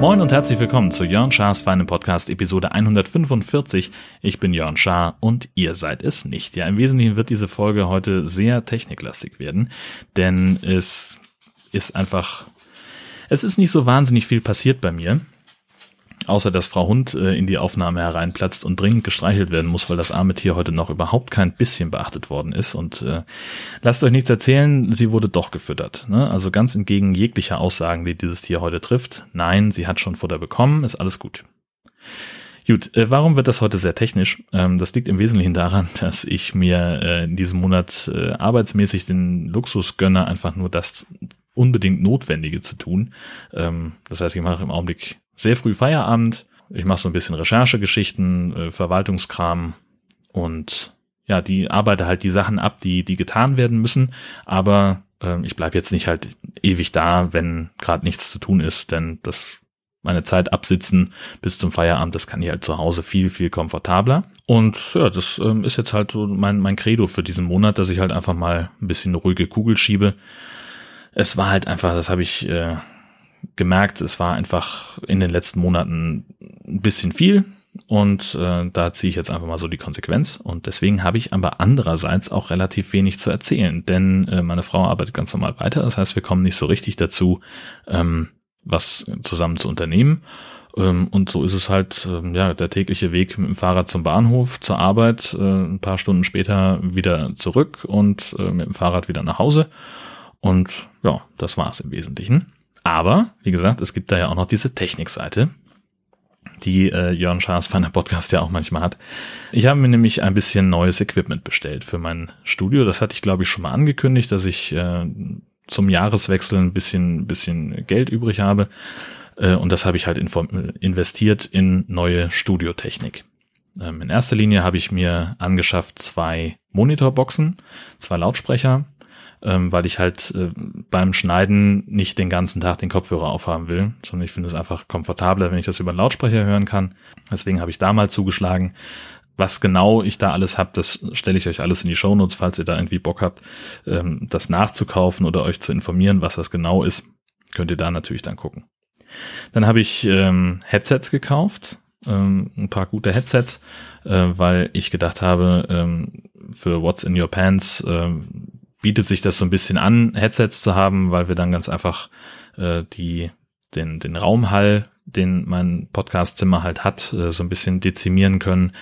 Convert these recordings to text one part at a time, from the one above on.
Moin und herzlich willkommen zu Jörn Schars Feine Podcast Episode 145. Ich bin Jörn Schaar und ihr seid es nicht. Ja, im Wesentlichen wird diese Folge heute sehr techniklastig werden, denn es ist einfach, es ist nicht so wahnsinnig viel passiert bei mir. Außer dass Frau Hund äh, in die Aufnahme hereinplatzt und dringend gestreichelt werden muss, weil das arme Tier heute noch überhaupt kein bisschen beachtet worden ist. Und äh, lasst euch nichts erzählen, sie wurde doch gefüttert. Ne? Also ganz entgegen jeglicher Aussagen, die dieses Tier heute trifft. Nein, sie hat schon Futter bekommen, ist alles gut. Gut, äh, warum wird das heute sehr technisch? Ähm, das liegt im Wesentlichen daran, dass ich mir äh, in diesem Monat äh, arbeitsmäßig den Luxus gönne, einfach nur das unbedingt Notwendige zu tun. Ähm, das heißt, ich mache im Augenblick sehr früh Feierabend. Ich mache so ein bisschen Recherchegeschichten, äh, Verwaltungskram und ja, die arbeite halt die Sachen ab, die, die getan werden müssen. Aber äh, ich bleib jetzt nicht halt ewig da, wenn gerade nichts zu tun ist, denn das meine Zeit absitzen bis zum Feierabend, das kann ich halt zu Hause viel, viel komfortabler. Und ja, das ähm, ist jetzt halt so mein, mein Credo für diesen Monat, dass ich halt einfach mal ein bisschen ruhige Kugel schiebe. Es war halt einfach, das habe ich äh, gemerkt, es war einfach in den letzten Monaten ein bisschen viel und äh, da ziehe ich jetzt einfach mal so die Konsequenz und deswegen habe ich aber andererseits auch relativ wenig zu erzählen, denn äh, meine Frau arbeitet ganz normal weiter, das heißt, wir kommen nicht so richtig dazu, ähm, was zusammen zu unternehmen. Ähm, und so ist es halt, äh, ja, der tägliche Weg mit dem Fahrrad zum Bahnhof, zur Arbeit, äh, ein paar Stunden später wieder zurück und äh, mit dem Fahrrad wieder nach Hause. Und ja, das war's im Wesentlichen. Aber, wie gesagt, es gibt da ja auch noch diese Technikseite, die äh, Jörn Schaas von der Podcast ja auch manchmal hat. Ich habe mir nämlich ein bisschen neues Equipment bestellt für mein Studio. Das hatte ich, glaube ich, schon mal angekündigt, dass ich äh, zum Jahreswechsel ein bisschen, bisschen Geld übrig habe. Äh, und das habe ich halt investiert in neue Studiotechnik. Ähm, in erster Linie habe ich mir angeschafft zwei Monitorboxen, zwei Lautsprecher, ähm, weil ich halt äh, beim Schneiden nicht den ganzen Tag den Kopfhörer aufhaben will, sondern ich finde es einfach komfortabler, wenn ich das über einen Lautsprecher hören kann. Deswegen habe ich da mal zugeschlagen. Was genau ich da alles habe, das stelle ich euch alles in die Shownotes, falls ihr da irgendwie Bock habt, ähm, das nachzukaufen oder euch zu informieren, was das genau ist, könnt ihr da natürlich dann gucken. Dann habe ich ähm, Headsets gekauft, ähm, ein paar gute Headsets, äh, weil ich gedacht habe, ähm, für What's in Your Pants ähm, bietet sich das so ein bisschen an, Headsets zu haben, weil wir dann ganz einfach äh, die den den Raumhall, den mein Podcastzimmer halt hat, äh, so ein bisschen dezimieren können.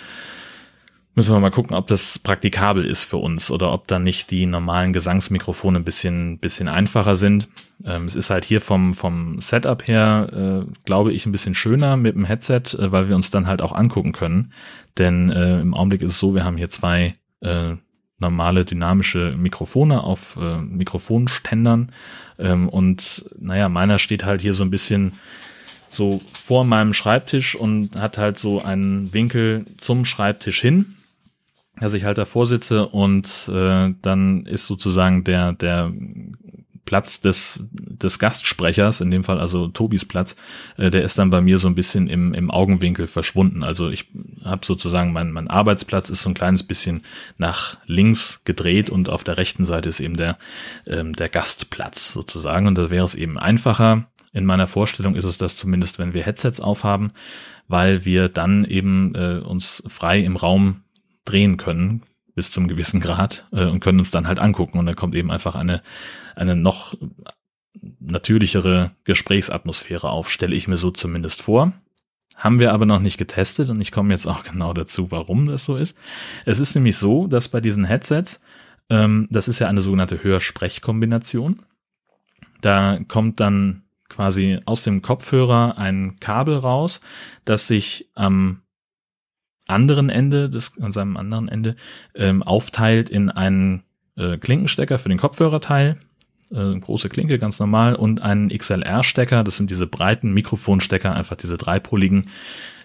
Müssen wir mal gucken, ob das praktikabel ist für uns oder ob dann nicht die normalen Gesangsmikrofone ein bisschen bisschen einfacher sind. Ähm, es ist halt hier vom vom Setup her, äh, glaube ich, ein bisschen schöner mit dem Headset, äh, weil wir uns dann halt auch angucken können. Denn äh, im Augenblick ist es so, wir haben hier zwei äh, normale dynamische Mikrofone auf äh, Mikrofonständern. Ähm, und naja, meiner steht halt hier so ein bisschen so vor meinem Schreibtisch und hat halt so einen Winkel zum Schreibtisch hin, dass ich halt davor sitze und äh, dann ist sozusagen der, der Platz des, des Gastsprechers, in dem Fall also Tobis Platz, äh, der ist dann bei mir so ein bisschen im, im Augenwinkel verschwunden. Also ich habe sozusagen, mein, mein Arbeitsplatz ist so ein kleines bisschen nach links gedreht und auf der rechten Seite ist eben der, ähm, der Gastplatz sozusagen. Und da wäre es eben einfacher. In meiner Vorstellung ist es das zumindest, wenn wir Headsets aufhaben, weil wir dann eben äh, uns frei im Raum drehen können, bis zum gewissen Grad äh, und können uns dann halt angucken und dann kommt eben einfach eine, eine noch natürlichere Gesprächsatmosphäre auf, stelle ich mir so zumindest vor. Haben wir aber noch nicht getestet und ich komme jetzt auch genau dazu, warum das so ist. Es ist nämlich so, dass bei diesen Headsets, ähm, das ist ja eine sogenannte Hörsprechkombination, da kommt dann quasi aus dem Kopfhörer ein Kabel raus, das sich am anderen Ende, des, an seinem anderen Ende, ähm, aufteilt in einen äh, Klinkenstecker für den Kopfhörerteil, äh, große Klinke, ganz normal, und einen XLR-Stecker, das sind diese breiten Mikrofonstecker, einfach diese dreipoligen,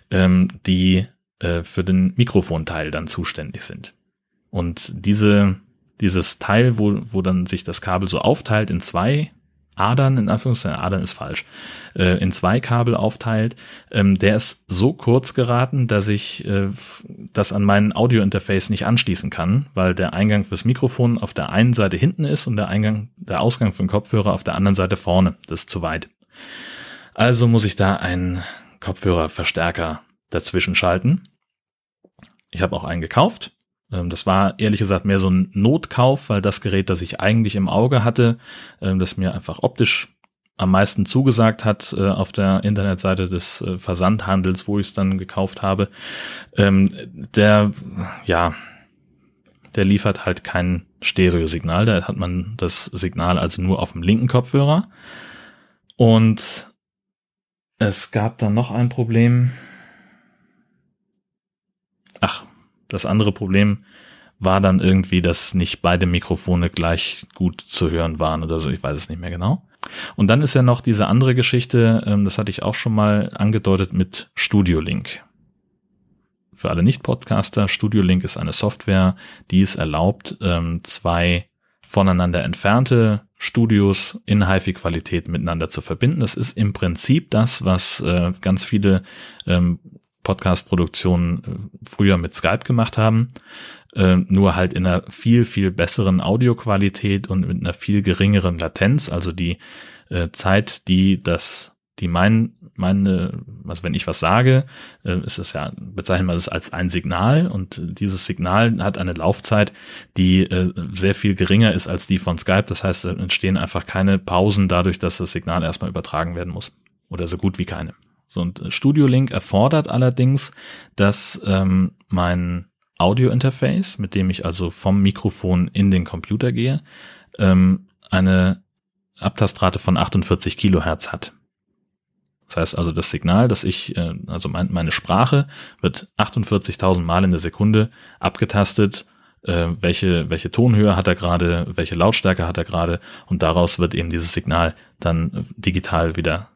ähm, die äh, für den Mikrofonteil dann zuständig sind. Und diese, dieses Teil, wo, wo dann sich das Kabel so aufteilt in zwei Adern, in Anführungszeichen, Adern ist falsch, äh, in zwei Kabel aufteilt, ähm, der ist so kurz geraten, dass ich äh, das an mein Audiointerface nicht anschließen kann, weil der Eingang fürs Mikrofon auf der einen Seite hinten ist und der Eingang, der Ausgang für den Kopfhörer auf der anderen Seite vorne. Das ist zu weit. Also muss ich da einen Kopfhörerverstärker dazwischen schalten. Ich habe auch einen gekauft. Ähm, das war ehrlich gesagt mehr so ein Notkauf, weil das Gerät, das ich eigentlich im Auge hatte, ähm, das mir einfach optisch am meisten zugesagt hat äh, auf der Internetseite des äh, Versandhandels, wo ich es dann gekauft habe, ähm, der, ja, der liefert halt kein Stereosignal. Da hat man das Signal also nur auf dem linken Kopfhörer. Und es gab dann noch ein Problem. Ach, das andere Problem war dann irgendwie, dass nicht beide Mikrofone gleich gut zu hören waren oder so. Ich weiß es nicht mehr genau. Und dann ist ja noch diese andere Geschichte, ähm, das hatte ich auch schon mal angedeutet mit Studio Link. Für alle Nicht-Podcaster, Studio Link ist eine Software, die es erlaubt, ähm, zwei voneinander entfernte Studios in HiFi-Qualität miteinander zu verbinden. Das ist im Prinzip das, was äh, ganz viele ähm, Podcast-Produktionen äh, früher mit Skype gemacht haben, äh, nur halt in einer viel, viel besseren Audioqualität und mit einer viel geringeren Latenz, also die äh, Zeit, die das, die mein, meine, also wenn ich was sage, äh, ist es ja, bezeichnen wir das als ein Signal und dieses Signal hat eine Laufzeit, die äh, sehr viel geringer ist als die von Skype. Das heißt, entstehen einfach keine Pausen dadurch, dass das Signal erstmal übertragen werden muss. Oder so gut wie keine. So, und Studio Link erfordert allerdings, dass ähm, mein Audio-Interface, mit dem ich also vom Mikrofon in den Computer gehe, ähm, eine Abtastrate von 48 Kilohertz hat. Das heißt also, das Signal, das ich, äh, also mein, meine Sprache wird 48.000 Mal in der Sekunde abgetastet, äh, welche, welche Tonhöhe hat er gerade, welche Lautstärke hat er gerade? Und daraus wird eben dieses Signal dann digital wieder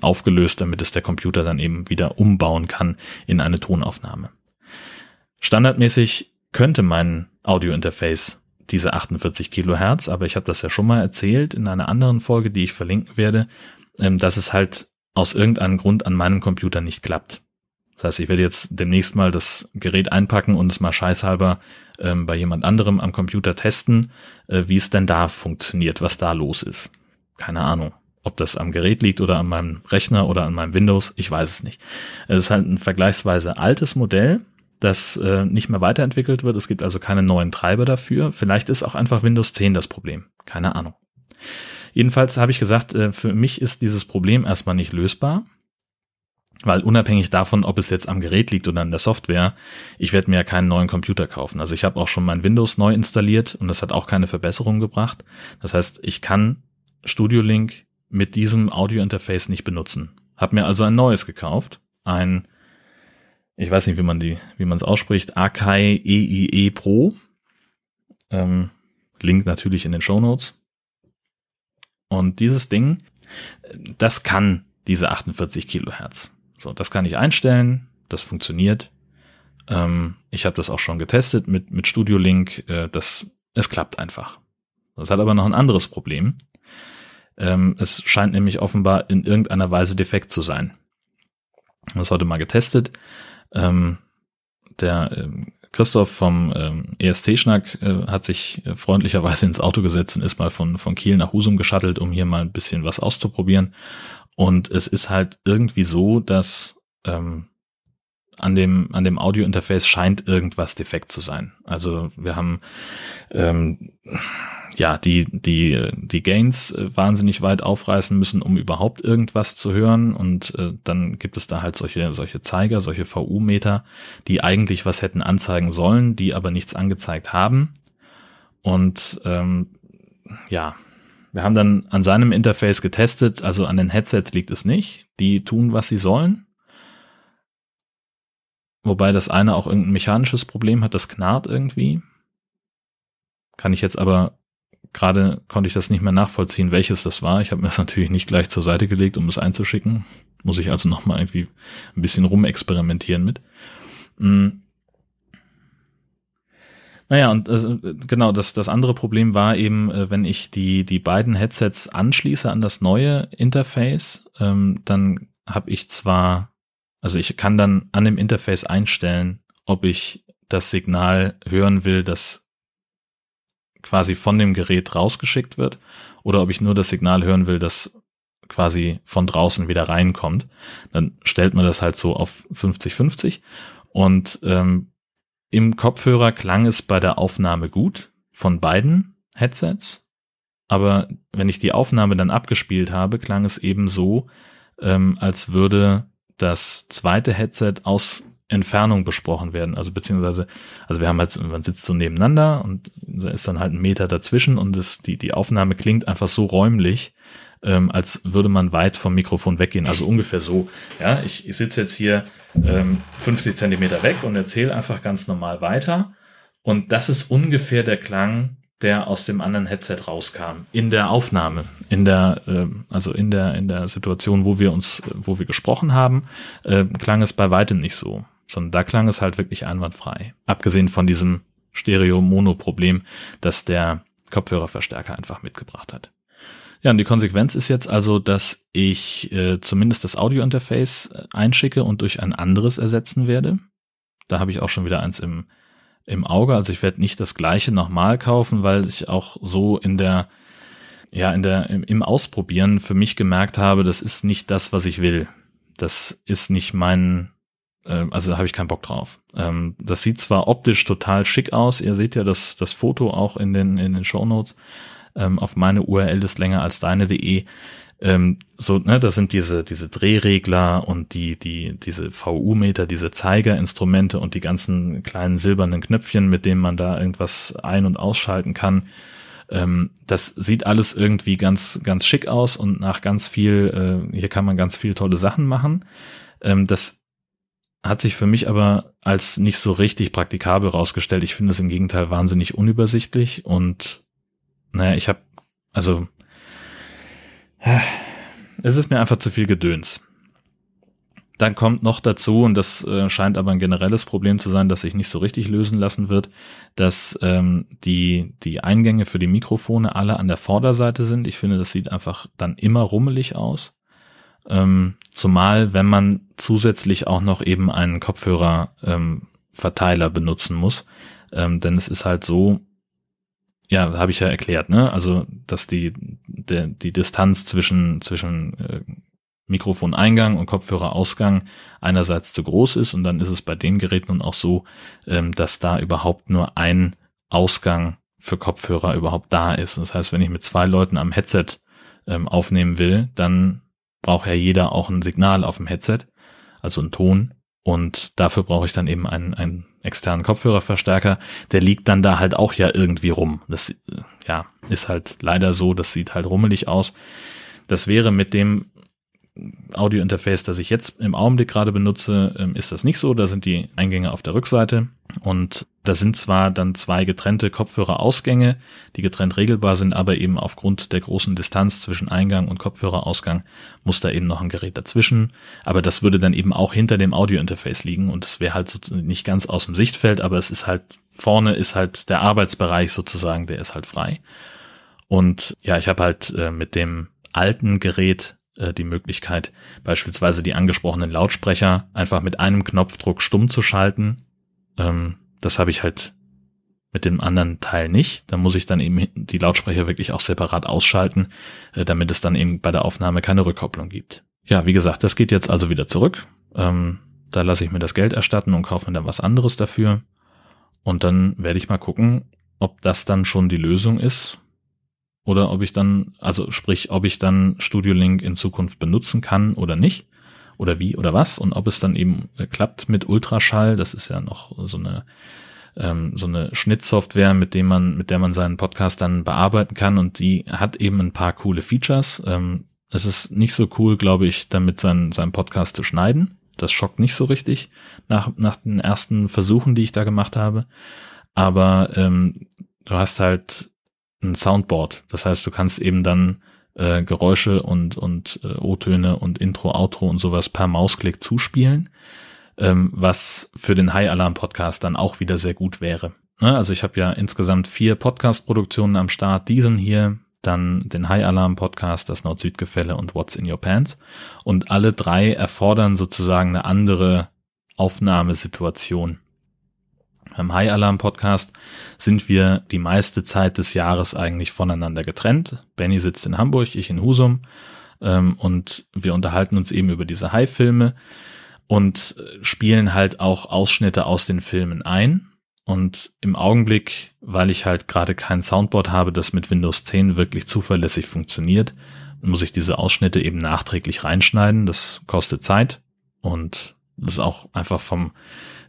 aufgelöst, damit es der Computer dann eben wieder umbauen kann in eine Tonaufnahme. Standardmäßig könnte mein Audiointerface diese 48 Kilohertz, aber ich habe das ja schon mal erzählt in einer anderen Folge, die ich verlinken werde, ähm, dass es halt aus irgendeinem Grund an meinem Computer nicht klappt. Das heißt, ich werde jetzt demnächst mal das Gerät einpacken und es mal scheißhalber ähm, bei jemand anderem am Computer testen, äh, wie es denn da funktioniert, was da los ist. Keine Ahnung. Ob das am Gerät liegt oder an meinem Rechner oder an meinem Windows, ich weiß es nicht. Es ist halt ein vergleichsweise altes Modell, das äh, nicht mehr weiterentwickelt wird. Es gibt also keine neuen Treiber dafür. Vielleicht ist auch einfach Windows 10 das Problem. Keine Ahnung. Jedenfalls habe ich gesagt, äh, für mich ist dieses Problem erstmal nicht lösbar. Weil unabhängig davon, ob es jetzt am Gerät liegt oder an der Software, ich werde mir ja keinen neuen Computer kaufen. Also ich habe auch schon mein Windows neu installiert und das hat auch keine Verbesserung gebracht. Das heißt, ich kann Studio Link mit diesem Audio-Interface nicht benutzen. Hab mir also ein neues gekauft, ein, ich weiß nicht, wie man die, wie man es ausspricht, Akai EIE e Pro. Ähm, Link natürlich in den Show Notes. Und dieses Ding, das kann diese 48 Kilohertz. So, das kann ich einstellen, das funktioniert. Ähm, ich habe das auch schon getestet mit, mit Studio Link. Äh, das, es klappt einfach. Das hat aber noch ein anderes Problem. Ähm, es scheint nämlich offenbar in irgendeiner Weise defekt zu sein. Das heute mal getestet. Ähm, der ähm, Christoph vom ähm, ESC-Schnack äh, hat sich äh, freundlicherweise ins Auto gesetzt und ist mal von, von Kiel nach Husum geschattelt, um hier mal ein bisschen was auszuprobieren. Und es ist halt irgendwie so, dass ähm, an dem, an dem Audio-Interface scheint irgendwas defekt zu sein. Also wir haben ähm, ja, die, die, die Gains äh, wahnsinnig weit aufreißen müssen, um überhaupt irgendwas zu hören. Und äh, dann gibt es da halt solche, solche Zeiger, solche VU-Meter, die eigentlich was hätten anzeigen sollen, die aber nichts angezeigt haben. Und ähm, ja, wir haben dann an seinem Interface getestet, also an den Headsets liegt es nicht. Die tun, was sie sollen. Wobei das eine auch irgendein mechanisches Problem hat, das knarrt irgendwie. Kann ich jetzt aber gerade konnte ich das nicht mehr nachvollziehen, welches das war. Ich habe mir das natürlich nicht gleich zur Seite gelegt, um es einzuschicken. Muss ich also nochmal irgendwie ein bisschen rumexperimentieren mit. Mm. Naja, und äh, genau, das, das andere Problem war eben, äh, wenn ich die, die beiden Headsets anschließe an das neue Interface, ähm, dann habe ich zwar, also ich kann dann an dem Interface einstellen, ob ich das Signal hören will, das quasi von dem Gerät rausgeschickt wird, oder ob ich nur das Signal hören will, das quasi von draußen wieder reinkommt. Dann stellt man das halt so auf 50-50 und ähm, im Kopfhörer klang es bei der Aufnahme gut von beiden Headsets, aber wenn ich die Aufnahme dann abgespielt habe, klang es eben so, ähm, als würde das zweite Headset aus Entfernung besprochen werden. Also beziehungsweise, also wir haben halt, man sitzt so nebeneinander und da ist dann halt ein Meter dazwischen und das, die, die Aufnahme klingt einfach so räumlich, ähm, als würde man weit vom Mikrofon weggehen. Also ungefähr so. Ja, ich, ich sitze jetzt hier ähm, 50 Zentimeter weg und erzähle einfach ganz normal weiter. Und das ist ungefähr der Klang, der aus dem anderen Headset rauskam. In der Aufnahme, in der, äh, also in der, in der Situation, wo wir uns, wo wir gesprochen haben, äh, klang es bei weitem nicht so. Sondern da klang es halt wirklich einwandfrei. Abgesehen von diesem Stereo-Mono-Problem, das der Kopfhörerverstärker einfach mitgebracht hat. Ja, und die Konsequenz ist jetzt also, dass ich äh, zumindest das Audio-Interface äh, einschicke und durch ein anderes ersetzen werde. Da habe ich auch schon wieder eins im, im Auge. Also ich werde nicht das gleiche nochmal kaufen, weil ich auch so in der, ja, in der, im, Ausprobieren für mich gemerkt habe, das ist nicht das, was ich will. Das ist nicht mein, also da habe ich keinen Bock drauf. Ähm, das sieht zwar optisch total schick aus, ihr seht ja das, das Foto auch in den, in den Show Notes, ähm, auf meine URL ist länger als deine.de. Ähm, so, ne, das sind diese, diese Drehregler und die, die, diese VU-Meter, diese Zeigerinstrumente und die ganzen kleinen silbernen Knöpfchen, mit denen man da irgendwas ein- und ausschalten kann. Ähm, das sieht alles irgendwie ganz, ganz schick aus und nach ganz viel, äh, hier kann man ganz viel tolle Sachen machen. Ähm, das hat sich für mich aber als nicht so richtig praktikabel rausgestellt. Ich finde es im Gegenteil wahnsinnig unübersichtlich und naja, ich habe, also, es ist mir einfach zu viel Gedöns. Dann kommt noch dazu, und das äh, scheint aber ein generelles Problem zu sein, das sich nicht so richtig lösen lassen wird, dass ähm, die, die Eingänge für die Mikrofone alle an der Vorderseite sind. Ich finde, das sieht einfach dann immer rummelig aus. Ähm, zumal, wenn man zusätzlich auch noch eben einen Kopfhörerverteiler ähm, benutzen muss. Ähm, denn es ist halt so, ja, habe ich ja erklärt, ne? Also, dass die, der, die Distanz zwischen, zwischen äh, Mikrofoneingang und Kopfhörerausgang einerseits zu groß ist und dann ist es bei den Geräten nun auch so, ähm, dass da überhaupt nur ein Ausgang für Kopfhörer überhaupt da ist. Das heißt, wenn ich mit zwei Leuten am Headset ähm, aufnehmen will, dann braucht ja jeder auch ein Signal auf dem Headset, also ein Ton. Und dafür brauche ich dann eben einen, einen externen Kopfhörerverstärker. Der liegt dann da halt auch ja irgendwie rum. Das ja, ist halt leider so, das sieht halt rummelig aus. Das wäre mit dem Audio-Interface, das ich jetzt im Augenblick gerade benutze, ähm, ist das nicht so. Da sind die Eingänge auf der Rückseite und da sind zwar dann zwei getrennte Kopfhörerausgänge, die getrennt regelbar sind, aber eben aufgrund der großen Distanz zwischen Eingang und Kopfhörerausgang muss da eben noch ein Gerät dazwischen. Aber das würde dann eben auch hinter dem Audio-Interface liegen und es wäre halt nicht ganz aus dem Sichtfeld, aber es ist halt vorne ist halt der Arbeitsbereich sozusagen, der ist halt frei. Und ja, ich habe halt äh, mit dem alten Gerät äh, die Möglichkeit, beispielsweise die angesprochenen Lautsprecher einfach mit einem Knopfdruck stumm zu schalten. Ähm, das habe ich halt mit dem anderen Teil nicht. Da muss ich dann eben die Lautsprecher wirklich auch separat ausschalten, äh, damit es dann eben bei der Aufnahme keine Rückkopplung gibt. Ja, wie gesagt, das geht jetzt also wieder zurück. Ähm, da lasse ich mir das Geld erstatten und kaufe mir dann was anderes dafür. Und dann werde ich mal gucken, ob das dann schon die Lösung ist oder ob ich dann, also sprich, ob ich dann Studio Link in Zukunft benutzen kann oder nicht oder wie oder was und ob es dann eben äh, klappt mit Ultraschall. Das ist ja noch so eine ähm, so eine Schnittsoftware, mit dem man mit der man seinen Podcast dann bearbeiten kann und die hat eben ein paar coole Features. Ähm, es ist nicht so cool, glaube ich, damit seinen seinen Podcast zu schneiden. Das schockt nicht so richtig nach nach den ersten Versuchen, die ich da gemacht habe. Aber ähm, du hast halt ein Soundboard. Das heißt, du kannst eben dann äh, Geräusche und, und äh, O-Töne und Intro, Outro und sowas per Mausklick zuspielen, ähm, was für den High Alarm Podcast dann auch wieder sehr gut wäre. Ne? Also ich habe ja insgesamt vier Podcast-Produktionen am Start. Diesen hier, dann den High Alarm Podcast, das Nord-Süd-Gefälle und What's in Your Pants. Und alle drei erfordern sozusagen eine andere Aufnahmesituation. Beim High Alarm Podcast sind wir die meiste Zeit des Jahres eigentlich voneinander getrennt. Benny sitzt in Hamburg, ich in Husum ähm, und wir unterhalten uns eben über diese High-Filme und spielen halt auch Ausschnitte aus den Filmen ein. Und im Augenblick, weil ich halt gerade kein Soundboard habe, das mit Windows 10 wirklich zuverlässig funktioniert, muss ich diese Ausschnitte eben nachträglich reinschneiden. Das kostet Zeit und das ist auch einfach vom,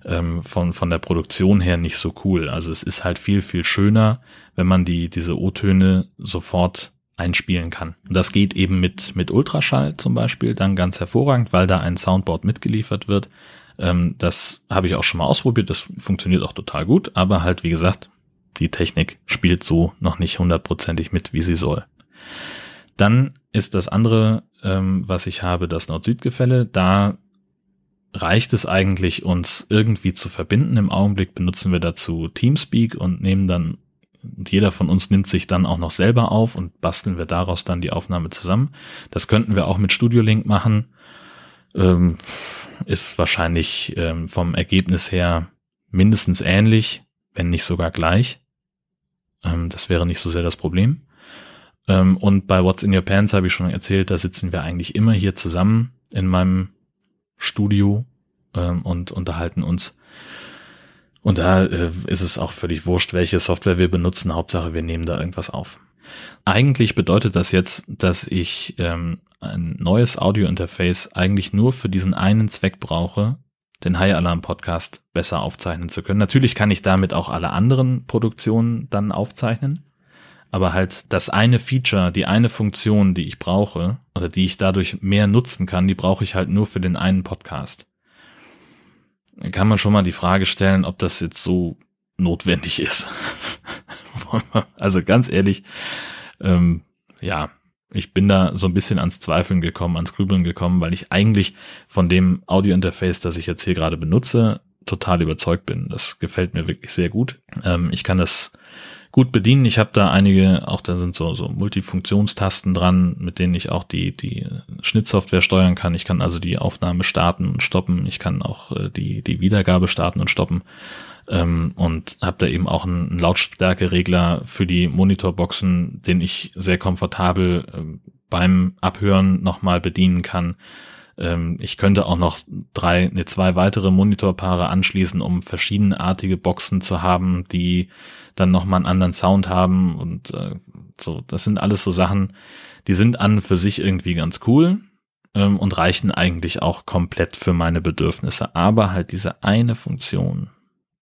ähm, von, von der Produktion her nicht so cool. Also es ist halt viel, viel schöner, wenn man die, diese O-Töne sofort einspielen kann. Und das geht eben mit, mit Ultraschall zum Beispiel dann ganz hervorragend, weil da ein Soundboard mitgeliefert wird. Ähm, das habe ich auch schon mal ausprobiert, das funktioniert auch total gut, aber halt, wie gesagt, die Technik spielt so noch nicht hundertprozentig mit, wie sie soll. Dann ist das andere, ähm, was ich habe, das Nord-Süd-Gefälle. Da reicht es eigentlich, uns irgendwie zu verbinden. Im Augenblick benutzen wir dazu Teamspeak und nehmen dann, und jeder von uns nimmt sich dann auch noch selber auf und basteln wir daraus dann die Aufnahme zusammen. Das könnten wir auch mit Studio Link machen. Ähm, ist wahrscheinlich ähm, vom Ergebnis her mindestens ähnlich, wenn nicht sogar gleich. Ähm, das wäre nicht so sehr das Problem. Ähm, und bei What's in Your Pants habe ich schon erzählt, da sitzen wir eigentlich immer hier zusammen in meinem Studio ähm, und unterhalten uns. Und da äh, ist es auch völlig wurscht, welche Software wir benutzen. Hauptsache, wir nehmen da irgendwas auf. Eigentlich bedeutet das jetzt, dass ich ähm, ein neues Audio-Interface eigentlich nur für diesen einen Zweck brauche, den High Alarm Podcast besser aufzeichnen zu können. Natürlich kann ich damit auch alle anderen Produktionen dann aufzeichnen, aber halt das eine Feature, die eine Funktion, die ich brauche oder die ich dadurch mehr nutzen kann, die brauche ich halt nur für den einen Podcast. Da kann man schon mal die Frage stellen, ob das jetzt so notwendig ist. also ganz ehrlich, ähm, ja, ich bin da so ein bisschen ans Zweifeln gekommen, ans Grübeln gekommen, weil ich eigentlich von dem Audio-Interface, das ich jetzt hier gerade benutze, total überzeugt bin. Das gefällt mir wirklich sehr gut. Ähm, ich kann das gut bedienen. Ich habe da einige, auch da sind so, so Multifunktionstasten dran, mit denen ich auch die, die Schnittsoftware steuern kann. Ich kann also die Aufnahme starten und stoppen. Ich kann auch äh, die, die Wiedergabe starten und stoppen ähm, und habe da eben auch einen Lautstärkeregler für die Monitorboxen, den ich sehr komfortabel äh, beim Abhören nochmal bedienen kann. Ähm, ich könnte auch noch drei, ne, zwei weitere Monitorpaare anschließen, um verschiedenartige Boxen zu haben, die dann nochmal einen anderen Sound haben und äh, so. Das sind alles so Sachen, die sind an für sich irgendwie ganz cool ähm, und reichen eigentlich auch komplett für meine Bedürfnisse. Aber halt diese eine Funktion,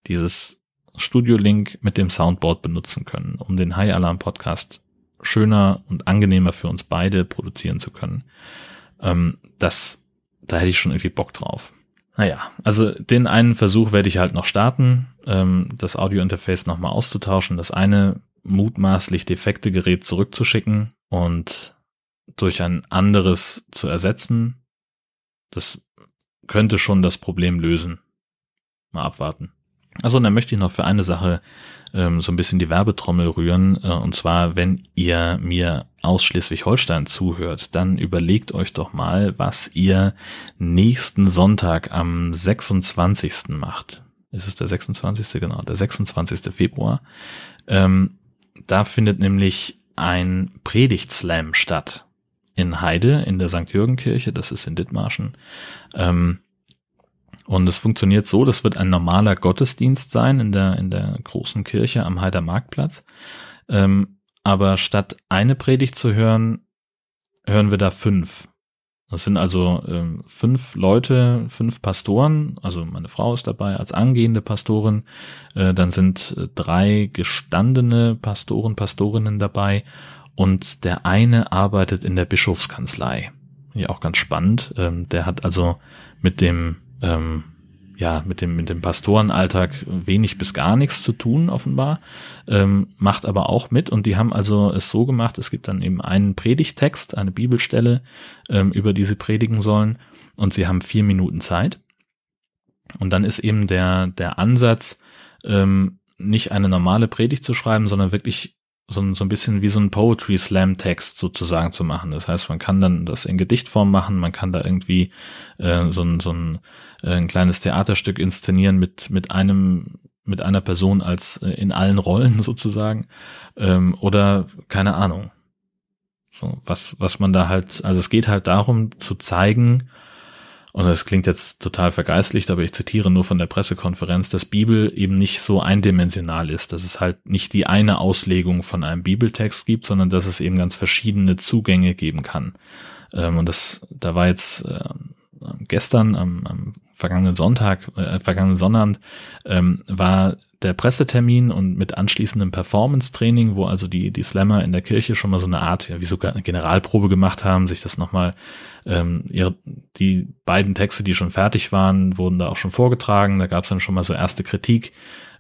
dieses Studio Link mit dem Soundboard benutzen können, um den High Alarm Podcast schöner und angenehmer für uns beide produzieren zu können. Ähm, das, da hätte ich schon irgendwie Bock drauf. Naja, also den einen Versuch werde ich halt noch starten, ähm, das Audio-Interface nochmal auszutauschen, das eine mutmaßlich defekte Gerät zurückzuschicken und durch ein anderes zu ersetzen. Das könnte schon das Problem lösen. Mal abwarten. Also und dann möchte ich noch für eine Sache ähm, so ein bisschen die Werbetrommel rühren. Äh, und zwar, wenn ihr mir aus Schleswig-Holstein zuhört, dann überlegt euch doch mal, was ihr nächsten Sonntag am 26. macht. Ist es der 26. genau, der 26. Februar. Ähm, da findet nämlich ein Predigtslam statt in Heide in der St. Jürgen Kirche, das ist in Dithmarschen. Ähm, und es funktioniert so, das wird ein normaler Gottesdienst sein in der, in der großen Kirche am Heider Marktplatz. Ähm, aber statt eine Predigt zu hören, hören wir da fünf. Das sind also ähm, fünf Leute, fünf Pastoren, also meine Frau ist dabei als angehende Pastorin, äh, dann sind äh, drei gestandene Pastoren, Pastorinnen dabei und der eine arbeitet in der Bischofskanzlei. Ja, auch ganz spannend. Ähm, der hat also mit dem ähm, ja, mit dem, mit dem Pastorenalltag wenig bis gar nichts zu tun, offenbar, ähm, macht aber auch mit. Und die haben also es so gemacht, es gibt dann eben einen Predigtext, eine Bibelstelle, ähm, über die sie predigen sollen. Und sie haben vier Minuten Zeit. Und dann ist eben der, der Ansatz, ähm, nicht eine normale Predigt zu schreiben, sondern wirklich so, so ein bisschen wie so ein Poetry Slam Text sozusagen zu machen. Das heißt, man kann dann das in Gedichtform machen, man kann da irgendwie äh, so, ein, so ein, äh, ein kleines Theaterstück inszenieren mit, mit einem mit einer Person als äh, in allen Rollen sozusagen ähm, oder keine Ahnung. So was was man da halt also es geht halt darum zu zeigen, und das klingt jetzt total vergeistlicht, aber ich zitiere nur von der Pressekonferenz, dass Bibel eben nicht so eindimensional ist, dass es halt nicht die eine Auslegung von einem Bibeltext gibt, sondern dass es eben ganz verschiedene Zugänge geben kann. Ähm, und das, da war jetzt äh, gestern am, am vergangenen Sonntag, äh, vergangenen Sonnabend, ähm, war der Pressetermin und mit anschließendem Performance-Training, wo also die, die Slammer in der Kirche schon mal so eine Art, ja, wie sogar eine Generalprobe gemacht haben, sich das nochmal, ähm, ihre, die beiden Texte, die schon fertig waren, wurden da auch schon vorgetragen, da gab es dann schon mal so erste Kritik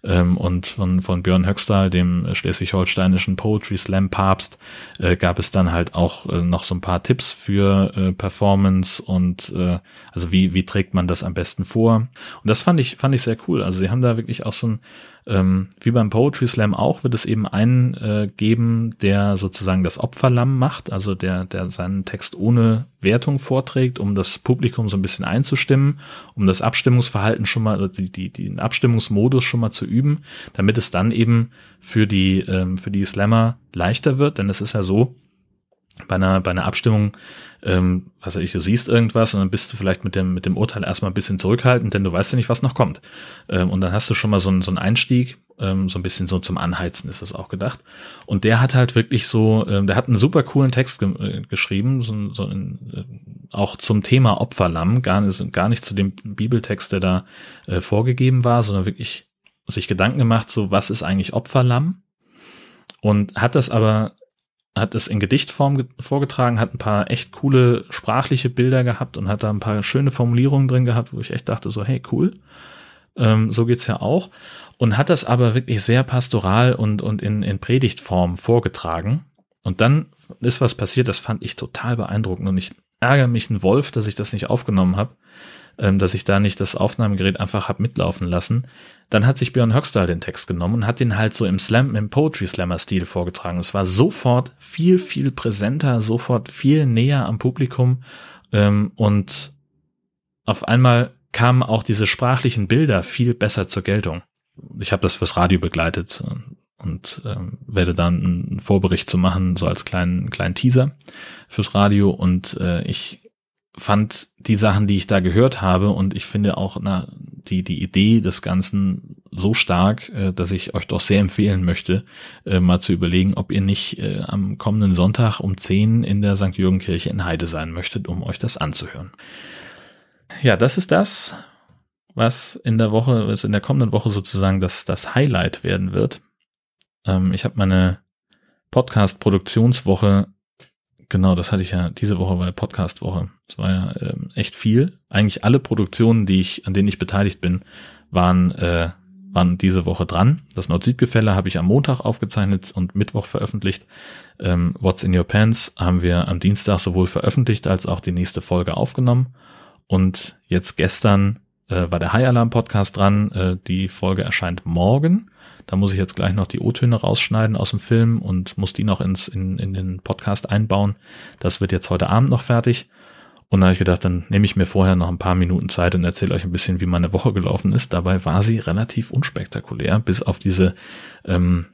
ähm, und von, von Björn Höxtal, dem schleswig-holsteinischen Poetry Slam Papst, äh, gab es dann halt auch äh, noch so ein paar Tipps für äh, Performance und äh, also wie, wie trägt man das am besten vor. Und das fand ich, fand ich sehr cool. Also sie haben da wirklich auch so ein, ähm, wie beim Poetry Slam auch, wird es eben einen äh, geben, der sozusagen das Opferlamm macht, also der, der seinen Text ohne Wertung vorträgt, um das Publikum so ein bisschen einzustimmen, um das Abstimmungsverhalten schon mal, die, die, den Abstimmungsmodus schon mal zu üben, damit es dann eben für die, ähm, für die Slammer leichter wird, denn es ist ja so, bei einer, bei einer Abstimmung ähm, was weiß ich, du siehst irgendwas und dann bist du vielleicht mit dem, mit dem Urteil erstmal ein bisschen zurückhaltend, denn du weißt ja nicht, was noch kommt. Ähm, und dann hast du schon mal so, einen so einen Einstieg, ähm, so ein bisschen so zum Anheizen ist das auch gedacht. Und der hat halt wirklich so, ähm, der hat einen super coolen Text ge äh, geschrieben, so, so in, äh, auch zum Thema Opferlamm, gar nicht, gar nicht zu dem Bibeltext, der da äh, vorgegeben war, sondern wirklich sich Gedanken gemacht, so was ist eigentlich Opferlamm? Und hat das aber hat es in Gedichtform vorgetragen, hat ein paar echt coole sprachliche Bilder gehabt und hat da ein paar schöne Formulierungen drin gehabt, wo ich echt dachte so, hey, cool. Ähm, so geht's ja auch. Und hat das aber wirklich sehr pastoral und, und in, in Predigtform vorgetragen. Und dann ist was passiert, das fand ich total beeindruckend und ich ärgere mich ein Wolf, dass ich das nicht aufgenommen habe dass ich da nicht das Aufnahmegerät einfach hab mitlaufen lassen. Dann hat sich Björn Höxtal den Text genommen und hat den halt so im Slam, im Poetry Slammer Stil vorgetragen. Es war sofort viel, viel präsenter, sofort viel näher am Publikum ähm, und auf einmal kamen auch diese sprachlichen Bilder viel besser zur Geltung. Ich habe das fürs Radio begleitet und ähm, werde dann einen Vorbericht zu machen, so als kleinen kleinen Teaser fürs Radio und äh, ich fand die Sachen, die ich da gehört habe und ich finde auch na, die, die Idee des Ganzen so stark, äh, dass ich euch doch sehr empfehlen möchte, äh, mal zu überlegen, ob ihr nicht äh, am kommenden Sonntag um 10 in der St. Jürgen in Heide sein möchtet, um euch das anzuhören. Ja, das ist das, was in der Woche, was in der kommenden Woche sozusagen das, das Highlight werden wird. Ähm, ich habe meine Podcast-Produktionswoche Genau, das hatte ich ja diese Woche bei Podcast-Woche. Das war ja ähm, echt viel. Eigentlich alle Produktionen, die ich, an denen ich beteiligt bin, waren, äh, waren diese Woche dran. Das Nord-Süd-Gefälle habe ich am Montag aufgezeichnet und Mittwoch veröffentlicht. Ähm, What's in Your Pants haben wir am Dienstag sowohl veröffentlicht als auch die nächste Folge aufgenommen. Und jetzt gestern äh, war der High Alarm Podcast dran. Äh, die Folge erscheint morgen. Da muss ich jetzt gleich noch die O-Töne rausschneiden aus dem Film und muss die noch ins, in, in den Podcast einbauen. Das wird jetzt heute Abend noch fertig. Und da habe ich gedacht, dann nehme ich mir vorher noch ein paar Minuten Zeit und erzähle euch ein bisschen, wie meine Woche gelaufen ist. Dabei war sie relativ unspektakulär, bis auf diese ähm,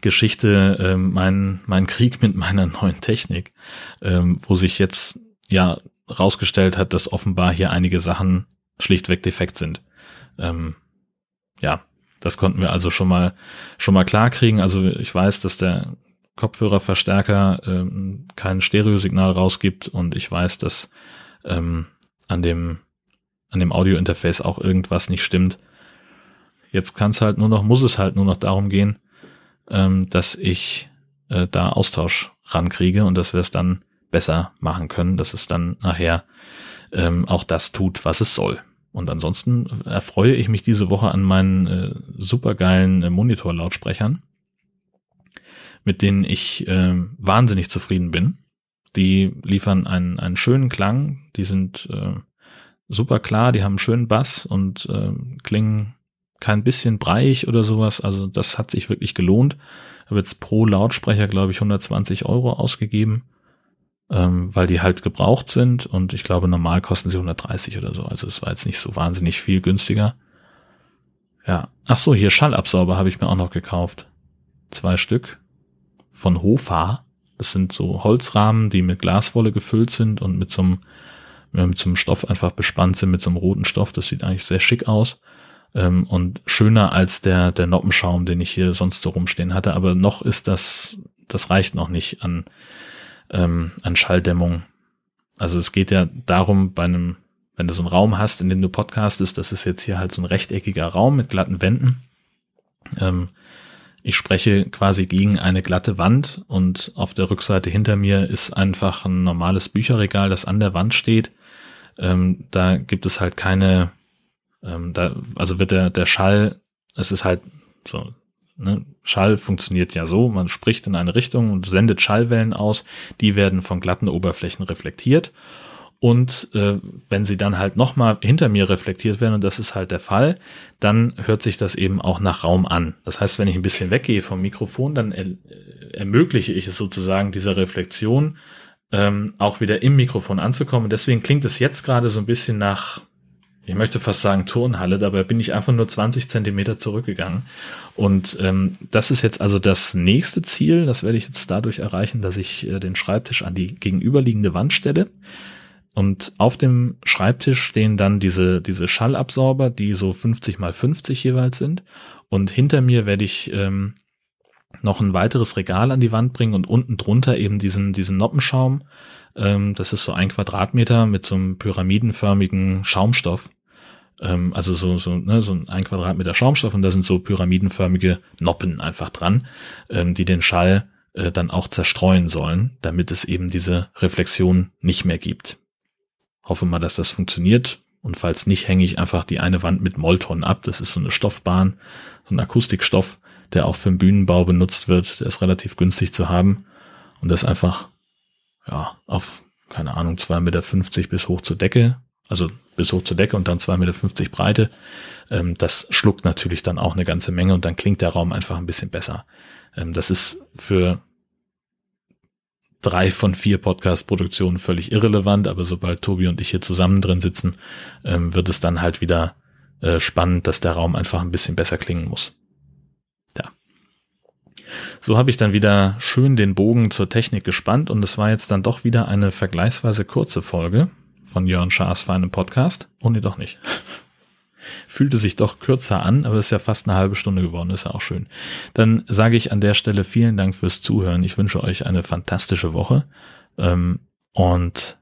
Geschichte, ähm, mein, mein Krieg mit meiner neuen Technik, ähm, wo sich jetzt ja rausgestellt hat, dass offenbar hier einige Sachen schlichtweg defekt sind. Ähm, ja, das konnten wir also schon mal schon mal klar kriegen. Also ich weiß, dass der Kopfhörerverstärker ähm, kein Stereosignal rausgibt und ich weiß, dass ähm, an dem an dem Audiointerface auch irgendwas nicht stimmt. Jetzt kann es halt nur noch, muss es halt nur noch darum gehen, ähm, dass ich äh, da Austausch rankriege und dass wir es dann besser machen können, dass es dann nachher ähm, auch das tut, was es soll. Und ansonsten erfreue ich mich diese Woche an meinen äh, supergeilen äh, Monitor-Lautsprechern, mit denen ich äh, wahnsinnig zufrieden bin. Die liefern einen, einen schönen Klang, die sind äh, super klar, die haben einen schönen Bass und äh, klingen kein bisschen breiig oder sowas. Also das hat sich wirklich gelohnt. Ich habe pro Lautsprecher, glaube ich, 120 Euro ausgegeben, ähm, weil die halt gebraucht sind und ich glaube, normal kosten sie 130 oder so. Also es war jetzt nicht so wahnsinnig viel günstiger. Ja. Ach so, hier Schallabsauber habe ich mir auch noch gekauft. Zwei Stück von Hofa. Das sind so Holzrahmen, die mit Glaswolle gefüllt sind und mit so einem, mit so einem Stoff einfach bespannt sind, mit so einem roten Stoff. Das sieht eigentlich sehr schick aus. Ähm, und schöner als der, der Noppenschaum, den ich hier sonst so rumstehen hatte. Aber noch ist das, das reicht noch nicht an, ähm, an Schalldämmung. Also es geht ja darum, bei einem, wenn du so einen Raum hast, in dem du podcastest, das ist jetzt hier halt so ein rechteckiger Raum mit glatten Wänden. Ähm, ich spreche quasi gegen eine glatte Wand und auf der Rückseite hinter mir ist einfach ein normales Bücherregal, das an der Wand steht. Ähm, da gibt es halt keine, ähm, da, also wird der, der Schall, es ist halt so, ne, Schall funktioniert ja so, man spricht in eine Richtung und sendet Schallwellen aus, die werden von glatten Oberflächen reflektiert und äh, wenn sie dann halt nochmal hinter mir reflektiert werden, und das ist halt der Fall, dann hört sich das eben auch nach Raum an. Das heißt, wenn ich ein bisschen weggehe vom Mikrofon, dann er, ermögliche ich es sozusagen, dieser Reflexion ähm, auch wieder im Mikrofon anzukommen. Deswegen klingt es jetzt gerade so ein bisschen nach, ich möchte fast sagen Turnhalle, dabei bin ich einfach nur 20 Zentimeter zurückgegangen. Und ähm, das ist jetzt also das nächste Ziel. Das werde ich jetzt dadurch erreichen, dass ich äh, den Schreibtisch an die gegenüberliegende Wand stelle und auf dem Schreibtisch stehen dann diese, diese Schallabsorber, die so 50 mal 50 jeweils sind. Und hinter mir werde ich ähm, noch ein weiteres Regal an die Wand bringen und unten drunter eben diesen, diesen Noppenschaum. Ähm, das ist so ein Quadratmeter mit so einem pyramidenförmigen Schaumstoff. Ähm, also so, so, ne, so ein Quadratmeter Schaumstoff und da sind so pyramidenförmige Noppen einfach dran, ähm, die den Schall äh, dann auch zerstreuen sollen, damit es eben diese Reflexion nicht mehr gibt. Hoffe mal, dass das funktioniert. Und falls nicht, hänge ich einfach die eine Wand mit Molton ab. Das ist so eine Stoffbahn, so ein Akustikstoff, der auch für den Bühnenbau benutzt wird. Der ist relativ günstig zu haben. Und das einfach, ja, auf, keine Ahnung, 2,50 Meter bis hoch zur Decke. Also bis hoch zur Decke und dann 2,50 Meter Breite. Ähm, das schluckt natürlich dann auch eine ganze Menge und dann klingt der Raum einfach ein bisschen besser. Ähm, das ist für drei von vier Podcast-Produktionen völlig irrelevant, aber sobald Tobi und ich hier zusammen drin sitzen, ähm, wird es dann halt wieder äh, spannend, dass der Raum einfach ein bisschen besser klingen muss. So habe ich dann wieder schön den Bogen zur Technik gespannt und es war jetzt dann doch wieder eine vergleichsweise kurze Folge von Jörn Schaas feinem Podcast. Oh nee, doch nicht fühlte sich doch kürzer an, aber ist ja fast eine halbe Stunde geworden, ist ja auch schön. Dann sage ich an der Stelle vielen Dank fürs Zuhören. Ich wünsche euch eine fantastische Woche. Ähm, und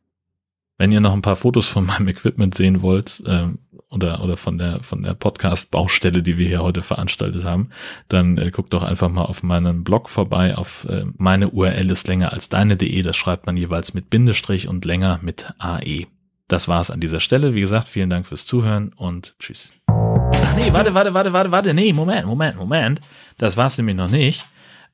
wenn ihr noch ein paar Fotos von meinem Equipment sehen wollt, ähm, oder, oder von der, von der Podcast-Baustelle, die wir hier heute veranstaltet haben, dann äh, guckt doch einfach mal auf meinem Blog vorbei. Auf äh, meine URL ist länger als deine.de. Das schreibt man jeweils mit Bindestrich und länger mit AE. Das war's an dieser Stelle. Wie gesagt, vielen Dank fürs Zuhören und tschüss. Ach nee, warte, warte, warte, warte, warte. Nee, Moment, Moment, Moment. Das war's nämlich noch nicht.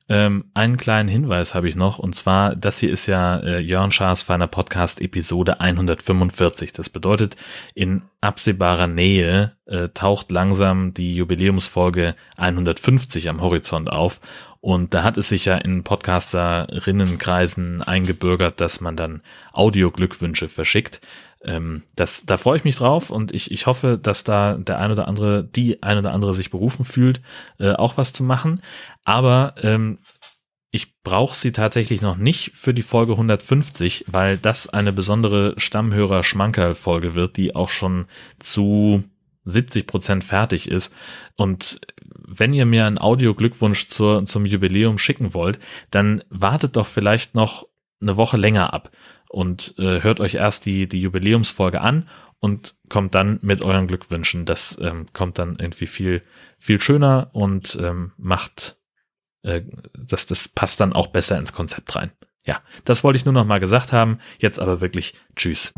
Ähm, einen kleinen Hinweis habe ich noch, und zwar, das hier ist ja äh, Jörn Schaas feiner Podcast Episode 145. Das bedeutet, in absehbarer Nähe äh, taucht langsam die Jubiläumsfolge 150 am Horizont auf. Und da hat es sich ja in Podcasterinnen-Kreisen eingebürgert, dass man dann Audioglückwünsche verschickt. Ähm, das, da freue ich mich drauf und ich, ich hoffe, dass da der ein oder andere, die ein oder andere sich berufen fühlt, äh, auch was zu machen. Aber ähm, ich brauche sie tatsächlich noch nicht für die Folge 150, weil das eine besondere Stammhörer-Schmankerl-Folge wird, die auch schon zu 70 Prozent fertig ist. Und wenn ihr mir einen Audio-Glückwunsch zur, zum Jubiläum schicken wollt, dann wartet doch vielleicht noch eine Woche länger ab und äh, hört euch erst die, die Jubiläumsfolge an und kommt dann mit euren Glückwünschen. Das ähm, kommt dann irgendwie viel, viel schöner und ähm, macht, äh, das, das passt dann auch besser ins Konzept rein. Ja, das wollte ich nur noch mal gesagt haben. Jetzt aber wirklich Tschüss.